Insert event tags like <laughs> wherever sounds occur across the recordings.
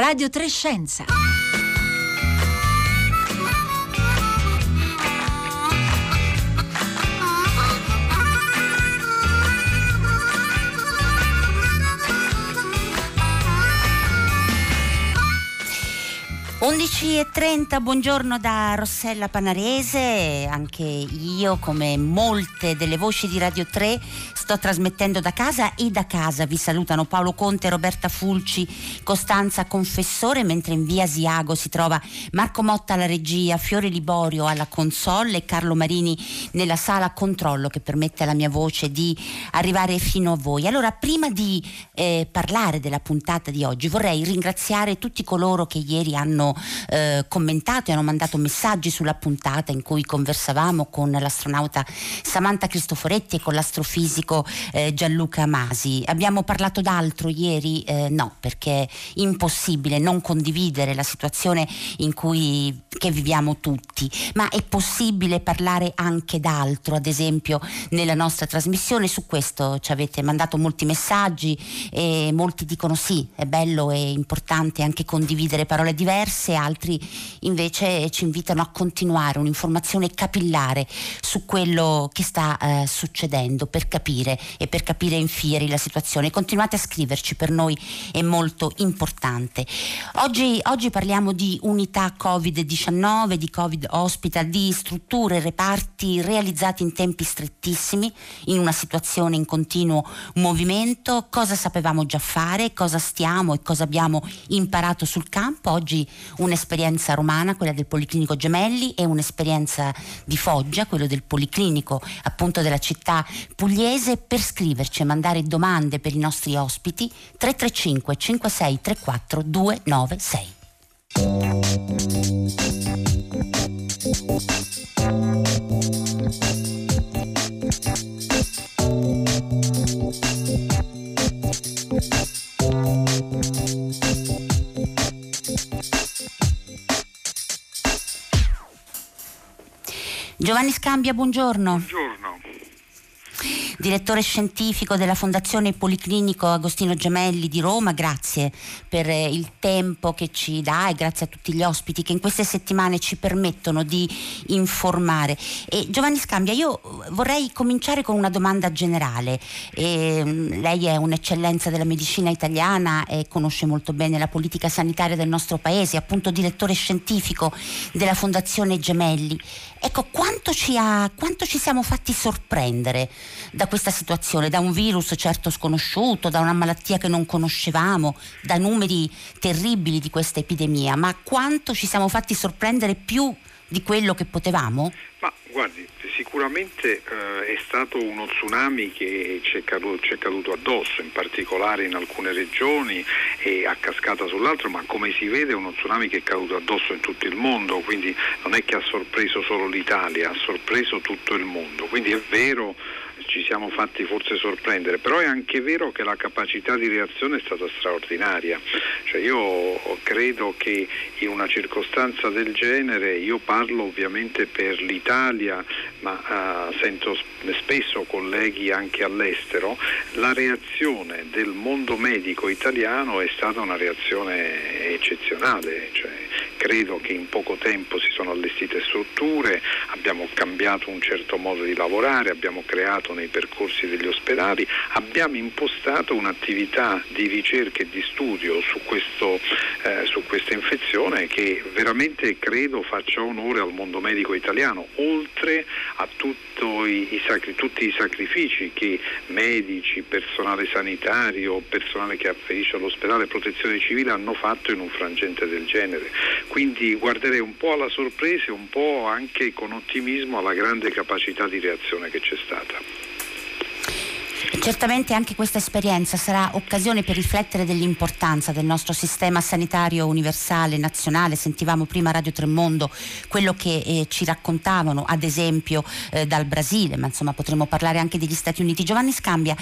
Radio Trescenza. 11.30, buongiorno da Rossella Panarese, anche io come molte delle voci di Radio 3 sto trasmettendo da casa e da casa vi salutano Paolo Conte, Roberta Fulci, Costanza Confessore, mentre in via Asiago si trova Marco Motta alla regia, Fiore Liborio alla console e Carlo Marini nella sala controllo che permette alla mia voce di arrivare fino a voi. Allora, prima di eh, parlare della puntata di oggi vorrei ringraziare tutti coloro che ieri hanno eh, commentato e hanno mandato messaggi sulla puntata in cui conversavamo con l'astronauta Samantha Cristoforetti e con l'astrofisico eh, Gianluca Masi. Abbiamo parlato d'altro ieri? Eh, no, perché è impossibile non condividere la situazione in cui che viviamo tutti, ma è possibile parlare anche d'altro, ad esempio nella nostra trasmissione. Su questo ci avete mandato molti messaggi e molti dicono sì, è bello e importante anche condividere parole diverse diverse, altri invece ci invitano a continuare un'informazione capillare su quello che sta eh, succedendo per capire e per capire in fieri la situazione. Continuate a scriverci, per noi è molto importante. Oggi, oggi parliamo di unità Covid-19, di Covid hospital, di strutture, reparti realizzati in tempi strettissimi, in una situazione in continuo movimento, cosa sapevamo già fare, cosa stiamo e cosa abbiamo imparato sul campo. Oggi un'esperienza romana, quella del Policlinico Gemelli, e un'esperienza di Foggia, quello del Policlinico appunto della città pugliese, per scriverci e mandare domande per i nostri ospiti 335 5634 296. Giovanni Scambia, buongiorno. Buongiorno direttore scientifico della Fondazione Policlinico Agostino Gemelli di Roma, grazie per eh, il tempo che ci dà e grazie a tutti gli ospiti che in queste settimane ci permettono di informare. E Giovanni Scambia, io vorrei cominciare con una domanda generale. E, mm, lei è un'eccellenza della medicina italiana e conosce molto bene la politica sanitaria del nostro paese, appunto direttore scientifico della Fondazione Gemelli. Ecco, quanto ci, ha, quanto ci siamo fatti sorprendere da questa situazione, da un virus certo sconosciuto, da una malattia che non conoscevamo, da numeri terribili di questa epidemia, ma quanto ci siamo fatti sorprendere più di quello che potevamo? Ma guardi, sicuramente eh, è stato uno tsunami che ci è, caduto, ci è, caduto, addosso, in particolare in alcune regioni e a cascata sull'altro, ma come si vede è uno tsunami che è caduto addosso in tutto il mondo, quindi non è che ha sorpreso solo l'Italia, ha sorpreso tutto il mondo. Quindi è vero ci siamo fatti forse sorprendere, però è anche vero che la capacità di reazione è stata straordinaria. Cioè io credo che in una circostanza del genere, io parlo ovviamente per l'Italia, ma uh, sento spesso colleghi anche all'estero, la reazione del mondo medico italiano è stata una reazione eccezionale. Cioè, credo che in poco tempo si sono allestite strutture, abbiamo cambiato un certo modo di lavorare, abbiamo creato nei percorsi degli ospedali, abbiamo impostato un'attività di ricerca e di studio su, questo, eh, su questa infezione che veramente credo faccia onore al mondo medico italiano, oltre a i, i sacri, tutti i sacrifici che medici, personale sanitario, personale che afferisce all'ospedale, protezione civile hanno fatto in un frangente del genere. Quindi guarderei un po' alla sorpresa e un po' anche con ottimismo alla grande capacità di reazione che c'è stata. Certamente anche questa esperienza sarà occasione per riflettere dell'importanza del nostro sistema sanitario universale, nazionale. Sentivamo prima Radio Tremondo quello che eh, ci raccontavano, ad esempio eh, dal Brasile, ma insomma potremmo parlare anche degli Stati Uniti. Giovanni Scambia,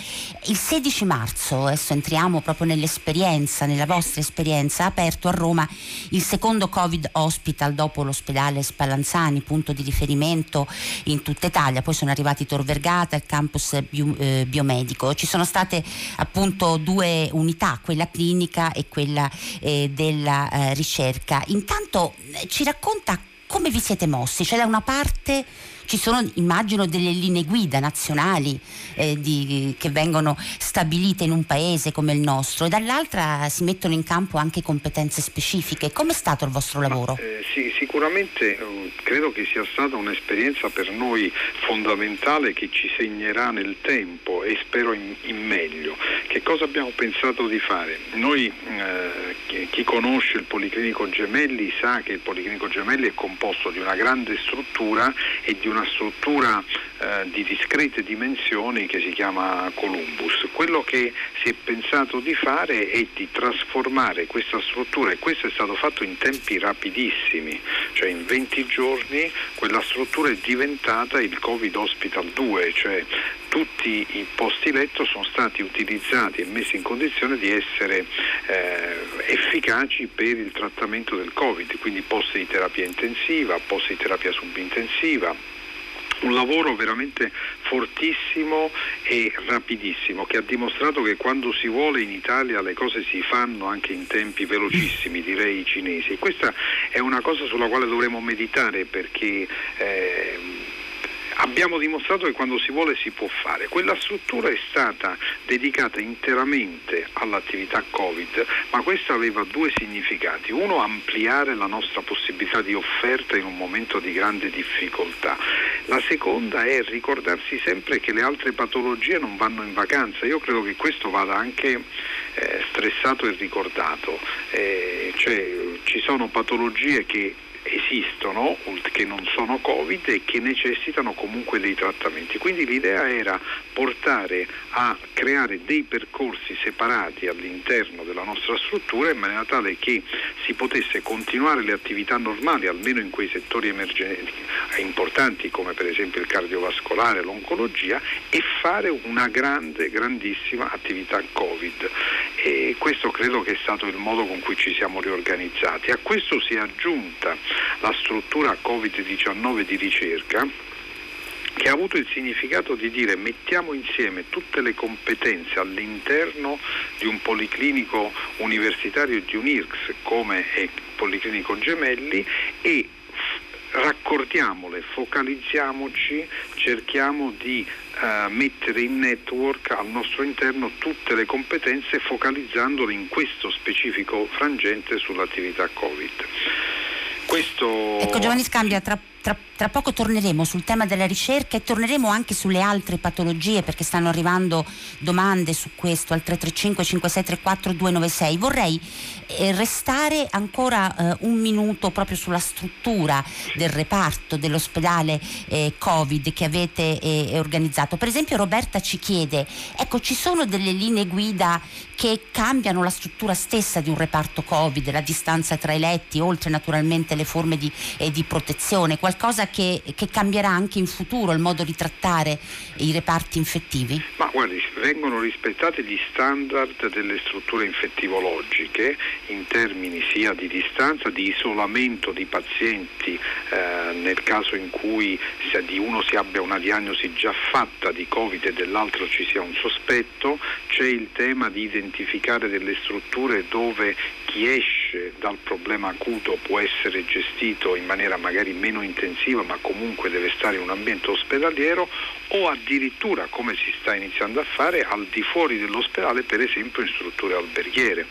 il 16 marzo, adesso entriamo proprio nell'esperienza, nella vostra esperienza, ha aperto a Roma il secondo Covid Hospital dopo l'ospedale Spallanzani, punto di riferimento in tutta Italia. Poi sono arrivati Tor Vergata, il campus bio, eh, biomedico medico. Ci sono state appunto due unità, quella clinica e quella eh, della eh, ricerca. Intanto eh, ci racconta come vi siete mossi? Cioè da una parte ci sono immagino delle linee guida nazionali eh, di, che vengono stabilite in un paese come il nostro e dall'altra si mettono in campo anche competenze specifiche. Com'è stato il vostro lavoro? Ma, eh, sì, sicuramente eh, credo che sia stata un'esperienza per noi fondamentale che ci segnerà nel tempo e spero in, in meglio. Che cosa abbiamo pensato di fare? Noi, eh, chi, chi conosce il Policlinico Gemelli sa che il Policlinico Gemelli è composto di una grande struttura e di una una struttura eh, di discrete dimensioni che si chiama Columbus. Quello che si è pensato di fare è di trasformare questa struttura e questo è stato fatto in tempi rapidissimi, cioè in 20 giorni quella struttura è diventata il Covid Hospital 2, cioè tutti i posti letto sono stati utilizzati e messi in condizione di essere eh, efficaci per il trattamento del Covid, quindi posti di terapia intensiva, posti di terapia subintensiva, un lavoro veramente fortissimo e rapidissimo che ha dimostrato che quando si vuole in Italia le cose si fanno anche in tempi velocissimi, direi cinesi. Questa è una cosa sulla quale dovremo meditare perché eh, abbiamo dimostrato che quando si vuole si può fare. Quella struttura è stata dedicata interamente all'attività Covid, ma questo aveva due significati. Uno, ampliare la nostra possibilità di offerta in un momento di grande difficoltà. La seconda è ricordarsi sempre che le altre patologie non vanno in vacanza. Io credo che questo vada anche eh, stressato e ricordato. Eh, cioè, ci sono patologie che esistono, che non sono Covid e che necessitano comunque dei trattamenti. Quindi l'idea era portare a creare dei percorsi separati all'interno della nostra struttura in maniera tale che si potesse continuare le attività normali, almeno in quei settori emergenti importanti come per esempio il cardiovascolare, l'oncologia, e fare una grande, grandissima attività Covid. E questo credo che è stato il modo con cui ci siamo riorganizzati. A questo si è aggiunta la struttura Covid-19 di ricerca che ha avuto il significato di dire mettiamo insieme tutte le competenze all'interno di un policlinico universitario di un IRCS come è Policlinico Gemelli e raccordiamole, focalizziamoci, cerchiamo di uh, mettere in network al nostro interno tutte le competenze focalizzandole in questo specifico frangente sull'attività Covid. Questo... Ecco Giovanni Scambia, tra tra, tra, poco torneremo sul tema della ricerca e torneremo anche sulle altre patologie perché stanno arrivando domande su questo al 335 5634 296. Vorrei eh, restare ancora eh, un minuto proprio sulla struttura del reparto dell'ospedale eh, Covid che avete organizzato. Per esempio Roberta ci chiede, ecco ci sono delle linee guida che cambiano la struttura stessa di un reparto Covid, la distanza tra i letti, oltre naturalmente le forme di, di protezione qualcosa che, che, cambierà anche in futuro il modo di trattare i reparti infettivi? Ma guardi, vengono rispettati gli standard delle strutture infettivologiche in termini sia di distanza, di isolamento di pazienti eh, nel caso in cui di uno si abbia una diagnosi già fatta di Covid e dell'altro ci sia un sospetto, c'è il tema di identificare delle strutture dove chi esce dal problema acuto può essere gestito in maniera magari meno intensiva ma comunque deve stare in un ambiente ospedaliero o addirittura come si sta iniziando a fare al di fuori dell'ospedale per esempio in strutture alberghiere.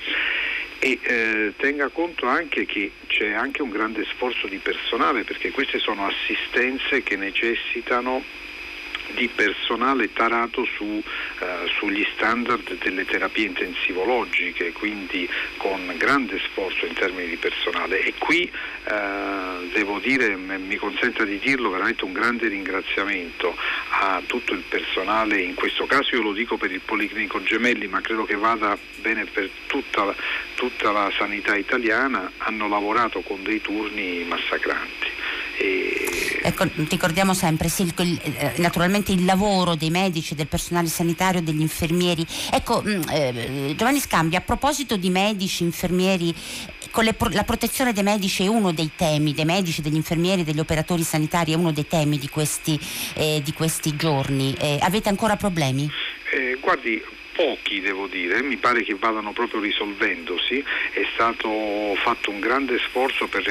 E eh, tenga conto anche che c'è anche un grande sforzo di personale perché queste sono assistenze che necessitano di personale tarato su, uh, sugli standard delle terapie intensivologiche, quindi con grande sforzo in termini di personale. E qui uh, devo dire, mi consenta di dirlo, veramente un grande ringraziamento a tutto il personale, in questo caso io lo dico per il Policlinico Gemelli, ma credo che vada bene per tutta tutta la sanità italiana, hanno lavorato con dei turni massacranti. E... Ecco, ricordiamo sempre, sì, il, eh, naturalmente il lavoro dei medici, del personale sanitario, degli infermieri. Ecco, mm, eh, Giovanni Scambi, a proposito di medici, infermieri, con le, la protezione dei medici è uno dei temi, dei medici, degli infermieri, degli operatori sanitari, è uno dei temi di questi, eh, di questi giorni. Eh, avete ancora problemi? Eh, guardi, pochi devo dire, mi pare che vadano proprio risolvendosi, è stato fatto un grande sforzo per,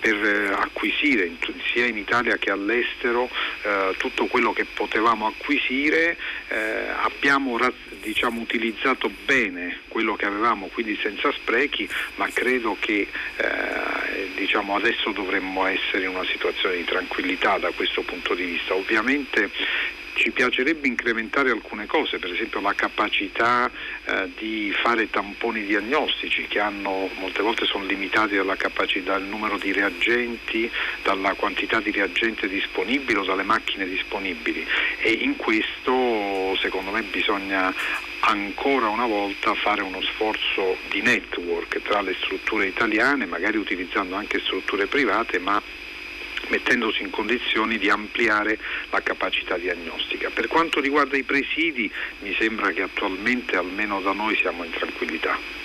per eh, acquisire sia in Italia che all'estero eh, tutto quello che potevamo acquisire, eh, abbiamo diciamo, utilizzato bene quello che avevamo, quindi senza sprechi, ma credo che eh, diciamo, adesso dovremmo essere in una situazione di tranquillità da questo punto di vista. Ovviamente ci piacerebbe incrementare alcune cose, per esempio la capacità eh, di fare tamponi diagnostici che hanno, molte volte sono limitati dalla capacità, dal numero di reagenti, dalla quantità di reagente disponibile o dalle macchine disponibili. E in questo secondo me bisogna ancora una volta fare uno sforzo di network tra le strutture italiane, magari utilizzando anche strutture private, ma mettendosi in condizioni di ampliare la capacità diagnostica. Per quanto riguarda i presidi mi sembra che attualmente almeno da noi siamo in tranquillità.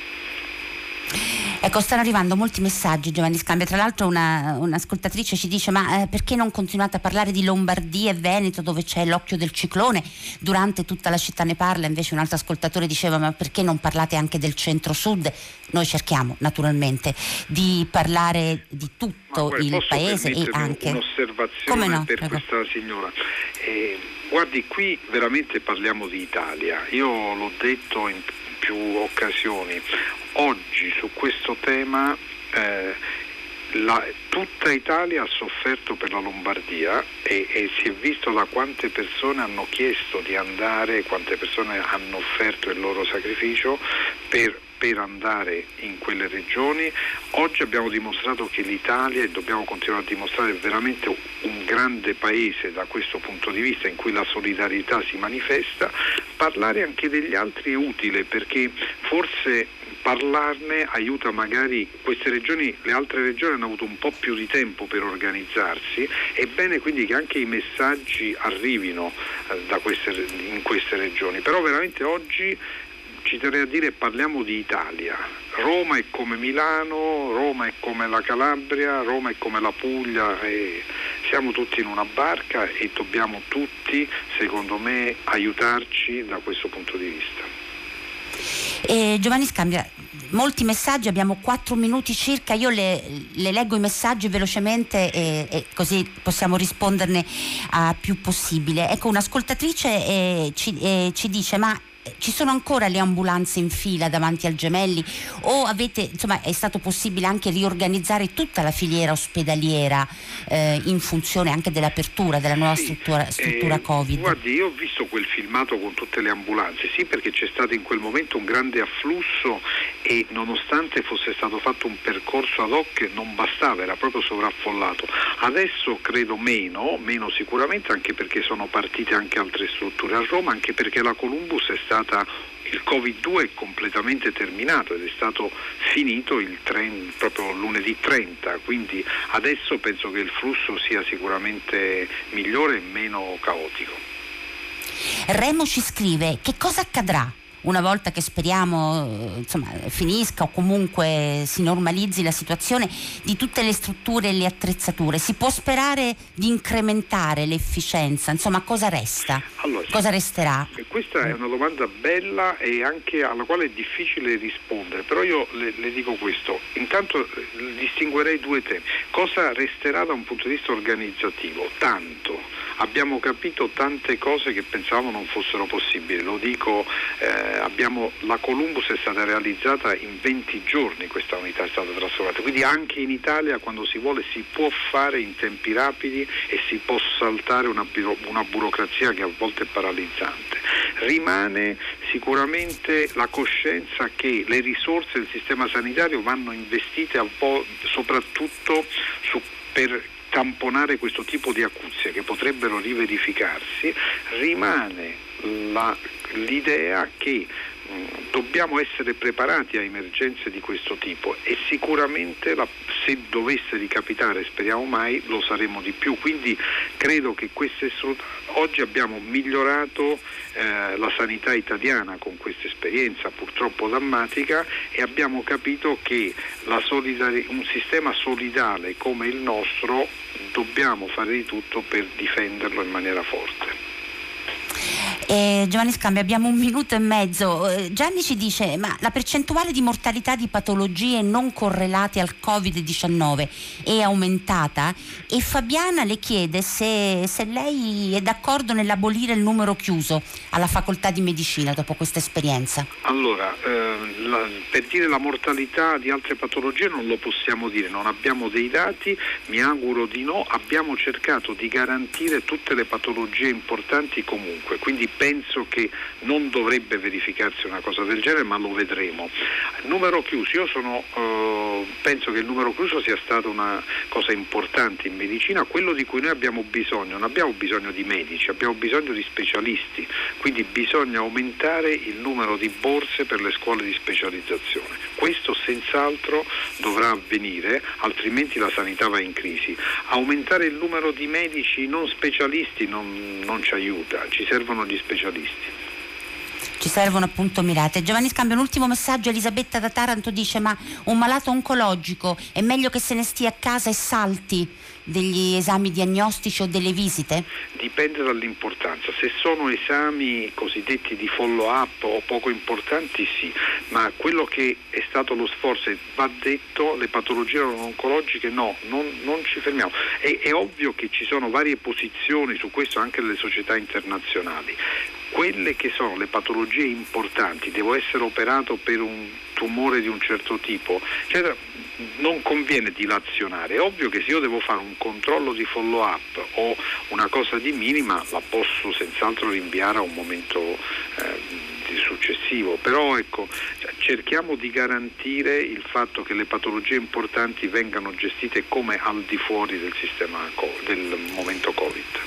Ecco, stanno arrivando molti messaggi Giovanni Scambia, tra l'altro una, un'ascoltatrice ci dice ma eh, perché non continuate a parlare di Lombardia e Veneto dove c'è l'occhio del ciclone, durante tutta la città ne parla, invece un altro ascoltatore diceva ma perché non parlate anche del centro-sud? Noi cerchiamo naturalmente di parlare di tutto il paese e anche... Un'osservazione no, per prego. questa signora. Eh, guardi, qui veramente parliamo di Italia, io l'ho detto in più occasioni, oggi su questo tema eh, la, tutta Italia ha sofferto per la Lombardia e, e, si è visto da quante persone hanno chiesto di andare, quante persone hanno offerto il loro sacrificio per per andare in quelle regioni. Oggi abbiamo dimostrato che l'Italia, e dobbiamo continuare a dimostrare, è veramente un grande paese da questo punto di vista in cui la solidarietà si manifesta. Parlare anche degli altri è utile perché forse parlarne aiuta magari queste regioni, le altre regioni hanno avuto un po' più di tempo per organizzarsi, è bene quindi che anche i messaggi arrivino eh, queste, in queste regioni, però veramente oggi ci terrei a dire parliamo di Italia. Roma è come Milano, Roma è come la Calabria, Roma è come la Puglia, siamo tutti in una barca e dobbiamo tutti, secondo me, aiutarci da questo punto di vista. Eh, Giovanni Scambia, molti messaggi, abbiamo quattro minuti circa, io le, le leggo i messaggi velocemente e, e, così possiamo risponderne a più possibile. Ecco, un'ascoltatrice eh, ci, eh, ci dice ma ci sono ancora le ambulanze in fila davanti al Gemelli o avete, insomma, è stato possibile anche riorganizzare tutta la filiera ospedaliera eh, in funzione anche dell'apertura della nuova sì, struttura, struttura eh, Covid? Guardi, io ho visto quel filmato con tutte le ambulanze, sì perché c'è stato in quel momento un grande afflusso e nonostante fosse stato fatto un percorso ad hoc non bastava, era proprio sovraffollato. Adesso credo meno, meno sicuramente anche perché sono partite anche altre strutture a Roma, anche perché la Columbus è stata il Covid-2 è completamente terminato ed è stato finito il tren, proprio lunedì 30, quindi adesso penso che il flusso sia sicuramente migliore e meno caotico. Remo ci scrive che cosa accadrà una volta che speriamo insomma, finisca o comunque si normalizzi la situazione di tutte le strutture e le attrezzature, si può sperare di incrementare l'efficienza? Insomma, cosa resta? Allora, cosa resterà? Questa è una domanda bella e anche alla quale è difficile rispondere, però io le, le dico questo, intanto eh, distinguerei due temi. Cosa resterà da un punto di vista organizzativo? Tanto abbiamo capito tante cose che pensavamo non fossero possibili, lo dico, eh, abbiamo, la Columbus è stata realizzata in 20 giorni, questa unità è stata trasformata, quindi anche in Italia quando si vuole si può fare in tempi rapidi e si può saltare una, una burocrazia che a volte è paralizzante. Rimane sicuramente la coscienza che le risorse del sistema sanitario vanno investite soprattutto su, per tamponare questo tipo di acuzie che potrebbero riverificarsi, rimane la, l'idea che dobbiamo essere preparati a emergenze di questo tipo e sicuramente la, se dovesse ricapitare, speriamo mai, lo saremo di più. Quindi credo che queste oggi abbiamo migliorato eh, la sanità italiana con questa esperienza purtroppo drammatica e abbiamo capito che solidari- un sistema solidale come il nostro dobbiamo fare di tutto per difenderlo in maniera forte. Eh, Giovanni Scambia, abbiamo un minuto e mezzo. Eh, Gianni ci dice: Ma la percentuale di mortalità di patologie non correlate al Covid-19 è aumentata? E Fabiana le chiede se, se lei è d'accordo nell'abolire il numero chiuso alla facoltà di medicina dopo questa esperienza. Allora, eh, la, per dire la mortalità di altre patologie non lo possiamo dire, non abbiamo dei dati, mi auguro di no. Abbiamo cercato di garantire tutte le patologie importanti comunque, quindi penso che non dovrebbe verificarsi una cosa del genere, ma lo vedremo. Numero chiuso, io sono, eh, penso che il numero chiuso sia stata una cosa importante in medicina, quello di cui noi abbiamo bisogno, non abbiamo bisogno di medici, abbiamo bisogno di specialisti, quindi bisogna aumentare il numero di borse per le scuole di specializzazione. Questo senz'altro dovrà avvenire, altrimenti la sanità va in crisi. Aumentare il numero di medici non specialisti non, non ci aiuta, ci servono gli specialisti ci servono appunto mirate. Giovanni Scambio, un ultimo messaggio, Elisabetta da Taranto dice ma un malato oncologico è meglio che se ne stia a casa e salti degli esami diagnostici o delle visite? Dipende dall'importanza, se sono esami cosiddetti di follow up o poco importanti sì, ma quello che è stato lo sforzo va detto, le patologie oncologiche no, non, non ci fermiamo. È, è ovvio che ci sono varie posizioni su questo anche nelle società internazionali quelle che sono le patologie importanti, devo essere operato per un tumore di un certo tipo, eccetera, non conviene dilazionare. È ovvio che se io devo fare un controllo di follow up o una cosa di minima la posso senz'altro rinviare a un momento eh, successivo, però ecco, cioè, cerchiamo di garantire il fatto che le patologie importanti vengano gestite come al di fuori del sistema del momento Covid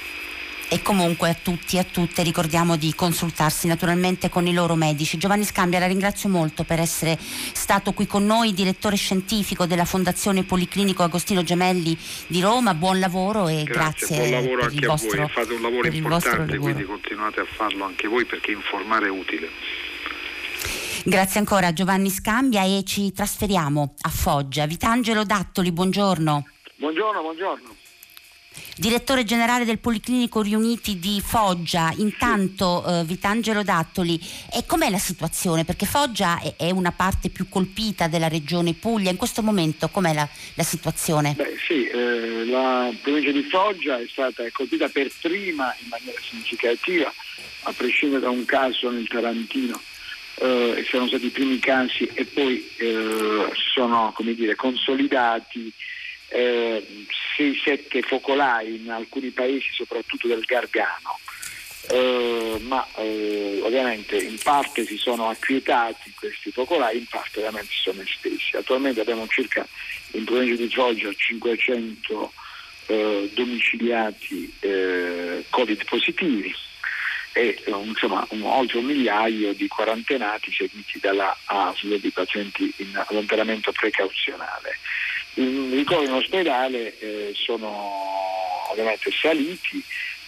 e comunque a tutti e a tutte ricordiamo di consultarsi naturalmente con i loro medici. Giovanni Scambia, la ringrazio molto per essere stato qui con noi, direttore scientifico della Fondazione Policlinico Agostino Gemelli di Roma. Buon lavoro e grazie. grazie buon lavoro anche a vostro, voi, fate un lavoro importante, quindi continuate a farlo anche voi perché informare è utile. Grazie ancora a Giovanni Scambia e ci trasferiamo a Foggia. Vitangelo Dattoli, buongiorno. Buongiorno, buongiorno direttore generale del Policlinico Riuniti di Foggia. Intanto eh, Vitangelo Dattoli, e com'è la situazione? Perché Foggia è, è, una parte più colpita della regione Puglia, in questo momento com'è la, la situazione? Beh sì, eh, la provincia di Foggia è stata colpita per prima in maniera significativa, a prescindere da un caso nel Tarantino. Eh, sono stati i primi casi e poi eh, sono dire, consolidati eh, 6-7 focolai in alcuni paesi, soprattutto del Gargano. Eh, ma eh, ovviamente in parte si sono acquietati questi focolai, in parte ovviamente si sono estesi. Attualmente abbiamo circa in provincia di Foggia 500 eh, domiciliati eh, Covid positivi e insomma un, oltre un migliaio di quarantenati seguiti dalla ASL di pazienti in allontanamento precauzionale. I ricoveri in ospedale eh, sono ovviamente saliti,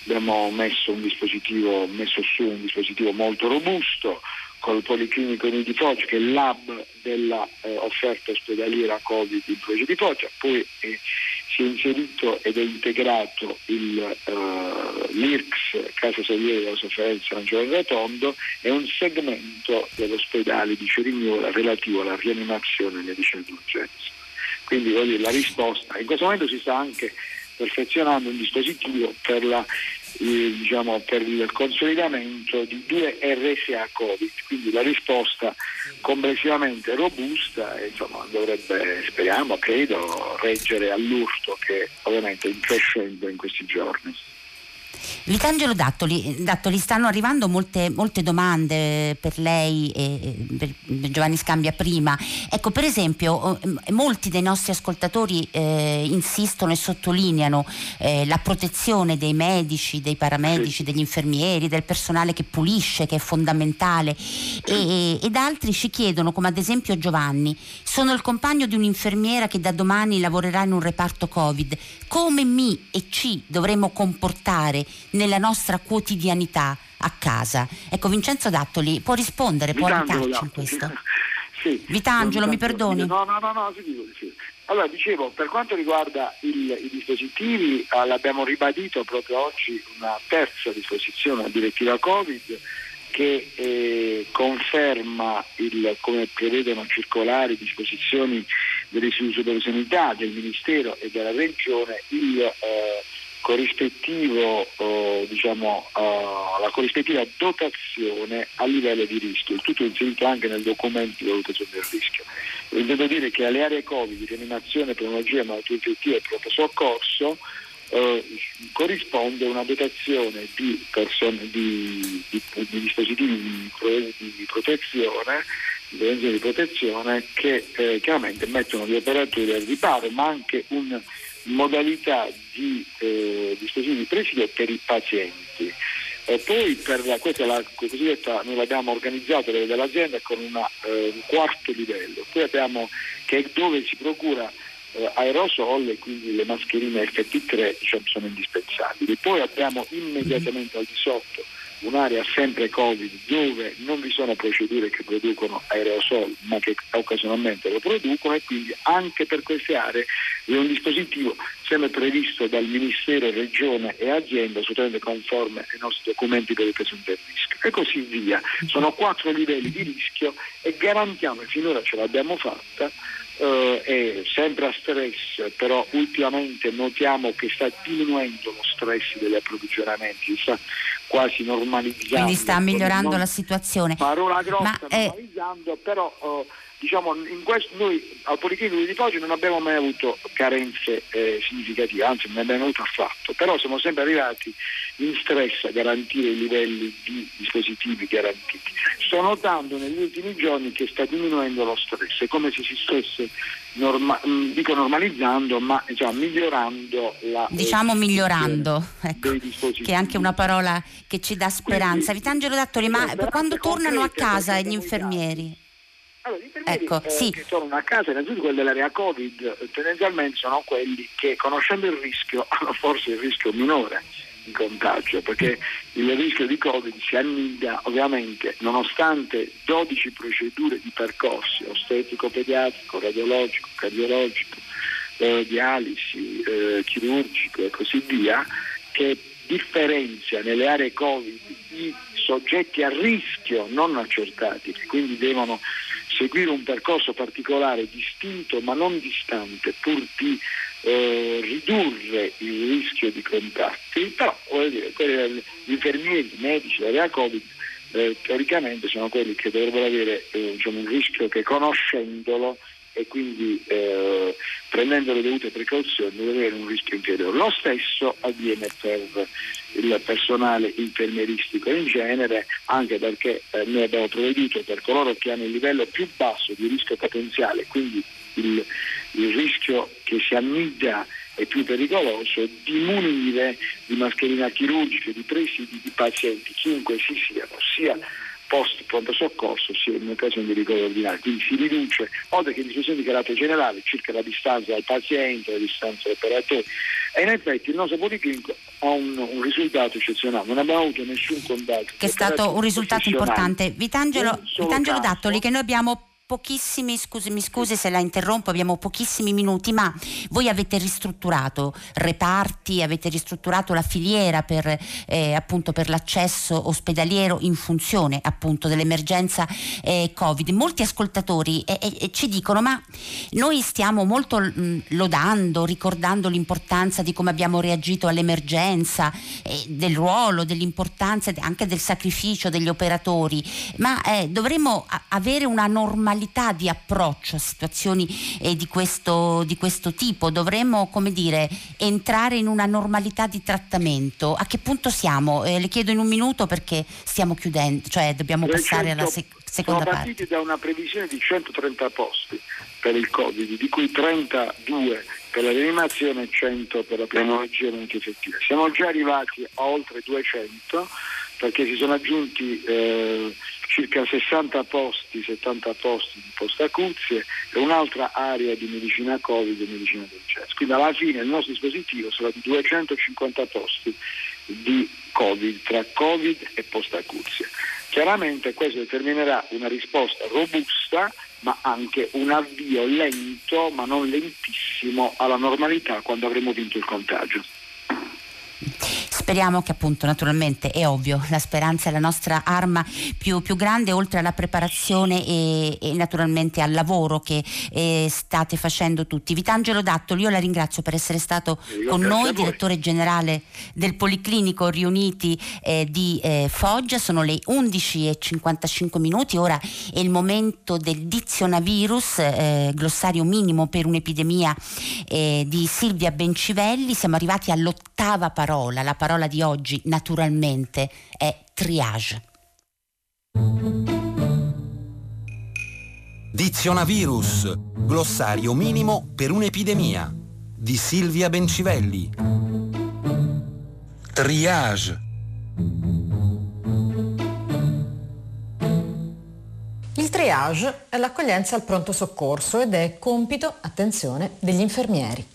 abbiamo messo, messo, su un dispositivo molto robusto col Policlinico di Foggia che è il lab dell'offerta eh, ospedaliera Covid in provincia di Foggia, poi eh, si è inserito ed è integrato il, uh, l'IRCS Casa Saliere della Sofferenza San Giovanni Rotondo e un segmento dell'ospedale di Cerignola relativo alla rianimazione e medicina d'urgenza. Quindi dire, la risposta, in questo momento si sta anche perfezionando un dispositivo per, la, eh, diciamo, per il consolidamento di due RSA Covid, quindi la risposta complessivamente robusta e insomma, dovrebbe, speriamo, credo, reggere all'urto che ovviamente è in crescendo in questi giorni. Vitangelo Dattoli, Dattoli stanno arrivando molte, molte, domande per lei e per Giovanni Scambia prima. Ecco, per esempio, molti dei nostri ascoltatori eh, insistono e sottolineano eh, la protezione dei medici, dei paramedici, degli infermieri, del personale che pulisce, che è fondamentale. E, ed altri ci chiedono, come ad esempio Giovanni, sono il compagno di un'infermiera che da domani lavorerà in un reparto Covid. Come mi e ci dovremmo comportare nella nostra quotidianità a casa. Ecco, Vincenzo Dattoli può rispondere, può aiutarci in questo? <laughs> Sì. Vitangelo, mi perdoni. No, no, no, no, sì, sì. Allora, dicevo, per quanto riguarda il, i dispositivi, eh, l'abbiamo ribadito proprio oggi una terza disposizione, la direttiva Covid, che eh, conferma, il, come prevedono circolari, disposizioni dell'Istituto della Sanità, del Ministero e della Regione, il eh, corrispettivo, eh, diciamo, eh, la corrispettiva dotazione a livello di rischio, il tutto inserito anche nel documento di valutazione del rischio. Intendo dire che alle aree Covid, di rianimazione, pneumologia, malattie infettive e pronto soccorso eh, corrisponde una dotazione di, persone, di, di, di dispositivi di, protezione di protezione che eh, chiaramente mettono gli operatori al riparo, ma anche una modalità di eh, dispositivi presidi per i pazienti. E poi per la, questa è la cosiddetta, noi l'abbiamo organizzata dall'azienda con una, eh, un quarto livello, poi abbiamo che è dove si procura eh, aerosol e quindi le mascherine FP3 diciamo, sono indispensabili. Poi abbiamo immediatamente al di sotto un'area sempre Covid dove non vi sono procedure che producono aerosol ma che occasionalmente lo producono e quindi anche per queste aree è un dispositivo sempre previsto dal Ministero, Regione e azienda assolutamente conforme ai nostri documenti per il presunto rischio e così via. Sono quattro livelli di rischio e garantiamo, e finora ce l'abbiamo fatta, eh, è sempre a stress, però ultimamente notiamo che sta diminuendo lo stress degli approvvigionamenti, sta quasi normalizzando. Quindi sta migliorando non, la situazione. Parola grossa, Ma, normalizzando, eh... però eh, diciamo, questo, noi al Policlinico di Foggia non abbiamo mai avuto carenze eh, significative, anzi non ne abbiamo avuto affatto, però siamo sempre arrivati in stress a garantire i livelli di dispositivi garantiti. Sto notando negli ultimi giorni che sta diminuendo lo stress, è come se si stesse norma- mm, dico normalizzando, ma diciamo, migliorando la diciamo migliorando, ecco, che è anche una parola che ci dà speranza. Quindi, Vitangelo Dattori, ma quando tornano a casa gli infermieri? Allora, gli infermieri ecco, eh, sì. che tornano a casa, innanzitutto quelli dell'area Covid, tendenzialmente sono quelli che conoscendo il rischio <laughs> hanno forse il rischio minore di contagio, perché il rischio di Covid si annida ovviamente nonostante 12 procedure di percorsi, ostetico, pediatrico, radiologico, cardiologico, eh, dialisi, eh, chirurgico e così via, che differenzia nelle aree Covid i soggetti a rischio non accertati, che quindi devono seguire un percorso particolare distinto ma non distante pur di eh, ridurre il rischio di contatti, però dire, gli infermieri, i medici, l'area Covid eh, teoricamente sono quelli che dovrebbero avere eh, diciamo, un rischio che conoscendolo e quindi eh, prendendo le dovute precauzioni deve avere un rischio inferiore. Lo stesso avviene per il personale infermieristico in genere, anche perché eh, noi abbiamo provveduto per coloro che hanno il livello più basso di rischio potenziale, quindi il, il rischio che si annida è più pericoloso, di munire di mascherina chirurgica, di presidi di pazienti, chiunque si siano, sia post pronto soccorso sia in occasione di ricovero ordinario. Quindi si riduce, oltre che discussioni di carattere generale, circa la distanza dal paziente, la distanza dall'operatore. E in effetti il nostro policlinico ha un, un risultato eccezionale, non abbiamo avuto nessun contagio. Che è stato un risultato importante. Vitangelo, Vitangelo Dattoli, che noi abbiamo pochissimi, scusi, mi scusi se la interrompo, abbiamo pochissimi minuti, ma voi avete ristrutturato reparti, avete ristrutturato la filiera per, eh, appunto per l'accesso ospedaliero in funzione appunto dell'emergenza eh, Covid. Molti ascoltatori eh, ci dicono ma noi stiamo molto mh, lodando, ricordando l'importanza di come abbiamo reagito all'emergenza, eh, del ruolo, dell'importanza anche del sacrificio degli operatori, ma eh, dovremmo avere una normalità normalità di approccio a situazioni eh, di, questo, di, questo, tipo? Dovremmo, come dire, entrare in una normalità di trattamento? A che punto siamo? Eh, le chiedo in un minuto perché stiamo chiudendo, cioè dobbiamo passare 100, alla sec- seconda parte. Siamo partiti da una previsione di 130 posti per il Covid, di cui 32 per la rianimazione e 100 per la pneumologia non effettiva. Siamo già arrivati a oltre 200 perché si sono aggiunti eh, circa 60 posti, 70 posti di post-acuzie e un'altra area di medicina Covid e medicina d'urgenza. Quindi alla fine il nostro dispositivo sarà di 250 posti di Covid, tra Covid e post-acuzie. Chiaramente questo determinerà una risposta robusta ma anche un avvio lento ma non lentissimo alla normalità quando avremo vinto il contagio. Speriamo che appunto naturalmente è ovvio, la speranza è la nostra arma più, più grande oltre alla preparazione e, e naturalmente al lavoro che eh, state facendo tutti. Vitangelo Dattoli, io la ringrazio per essere stato io con noi, direttore generale del Policlinico Riuniti eh, di eh, Foggia, sono le 11.55 minuti, ora è il momento del dizionavirus, eh, glossario minimo per un'epidemia eh, di Silvia Bencivelli, siamo arrivati all'ottava parola, la parola parola di oggi naturalmente è triage. Dizionavirus, glossario minimo per un'epidemia di Silvia Bencivelli. Triage. Il triage è l'accoglienza al pronto soccorso ed è compito, attenzione, degli infermieri.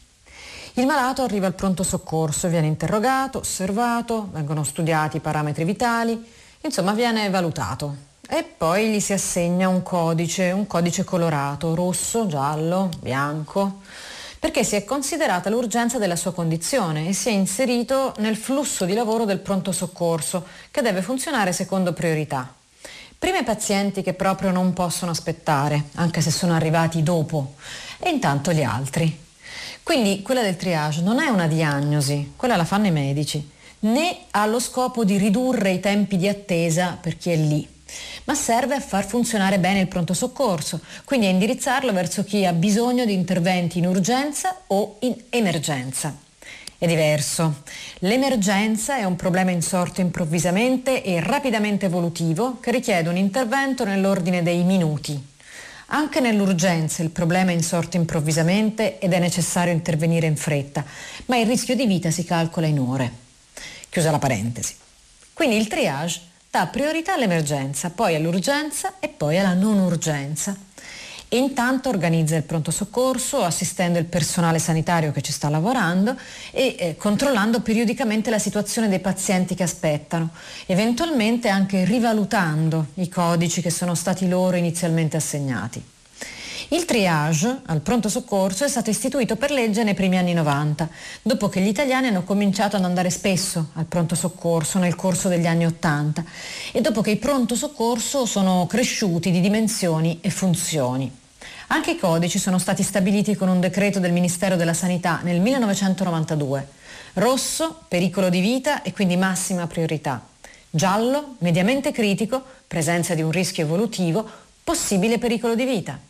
Il malato arriva al pronto soccorso, viene interrogato, osservato, vengono studiati i parametri vitali, insomma viene valutato. E poi gli si assegna un codice, un codice colorato, rosso, giallo, bianco, perché si è considerata l'urgenza della sua condizione e si è inserito nel flusso di lavoro del pronto soccorso, che deve funzionare secondo priorità. Prima i pazienti che proprio non possono aspettare, anche se sono arrivati dopo, e intanto gli altri. Quindi quella del triage non è una diagnosi, quella la fanno i medici, né ha lo scopo di ridurre i tempi di attesa per chi è lì, ma serve a far funzionare bene il pronto soccorso, quindi a indirizzarlo verso chi ha bisogno di interventi in urgenza o in emergenza. È diverso. L'emergenza è un problema insorto improvvisamente e rapidamente evolutivo che richiede un intervento nell'ordine dei minuti. Anche nell'urgenza il problema è insorto improvvisamente ed è necessario intervenire in fretta, ma il rischio di vita si calcola in ore. Chiusa la parentesi. Quindi il triage dà priorità all'emergenza, poi all'urgenza e poi alla non urgenza e intanto organizza il pronto soccorso assistendo il personale sanitario che ci sta lavorando e eh, controllando periodicamente la situazione dei pazienti che aspettano, eventualmente anche rivalutando i codici che sono stati loro inizialmente assegnati. Il triage al pronto soccorso è stato istituito per legge nei primi anni 90, dopo che gli italiani hanno cominciato ad andare spesso al pronto soccorso nel corso degli anni 80 e dopo che i pronto soccorso sono cresciuti di dimensioni e funzioni. Anche i codici sono stati stabiliti con un decreto del Ministero della Sanità nel 1992. Rosso, pericolo di vita e quindi massima priorità. Giallo, mediamente critico, presenza di un rischio evolutivo, possibile pericolo di vita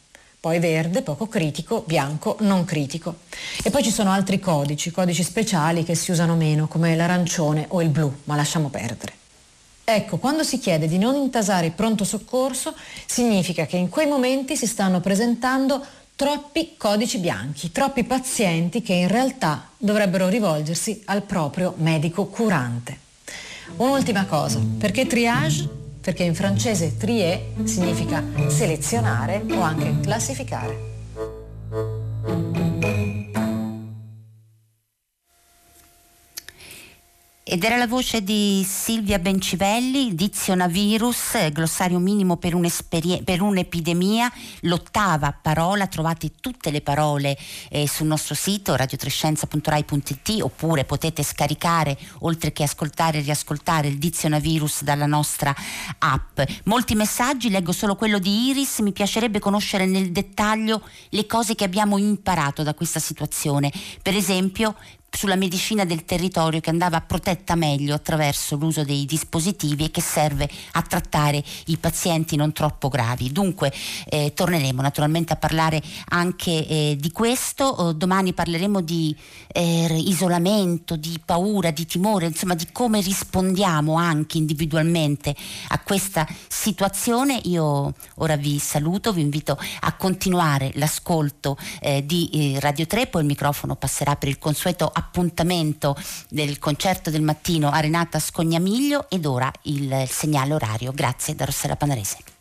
poi verde, poco critico, bianco, non critico. E poi ci sono altri codici, codici speciali che si usano meno, come l'arancione o il blu, ma lasciamo perdere. Ecco, quando si chiede di non intasare il pronto soccorso, significa che in quei momenti si stanno presentando troppi codici bianchi, troppi pazienti che in realtà dovrebbero rivolgersi al proprio medico curante. Un'ultima cosa, perché triage perché in francese trier significa selezionare o anche classificare. Ed era la voce di Silvia Bencivelli, Dizionavirus, glossario minimo per, per un'epidemia, l'ottava parola, trovate tutte le parole eh, sul nostro sito radiotrescienza.rai.it oppure potete scaricare, oltre che ascoltare e riascoltare, il Dizionavirus dalla nostra app. Molti messaggi, leggo solo quello di Iris, mi piacerebbe conoscere nel dettaglio le cose che abbiamo imparato da questa situazione. Per esempio, sulla medicina del territorio che andava protetta meglio attraverso l'uso dei dispositivi e che serve a trattare i pazienti non troppo gravi. Dunque eh, torneremo naturalmente a parlare anche eh, di questo, oh, domani parleremo di eh, isolamento, di paura, di timore, insomma di come rispondiamo anche individualmente a questa situazione. Io ora vi saluto, vi invito a continuare l'ascolto eh, di eh, Radio 3, poi il microfono passerà per il consueto appuntamento del concerto del mattino a Renata Scognamiglio ed ora il segnale orario. Grazie da Rossella Panarese.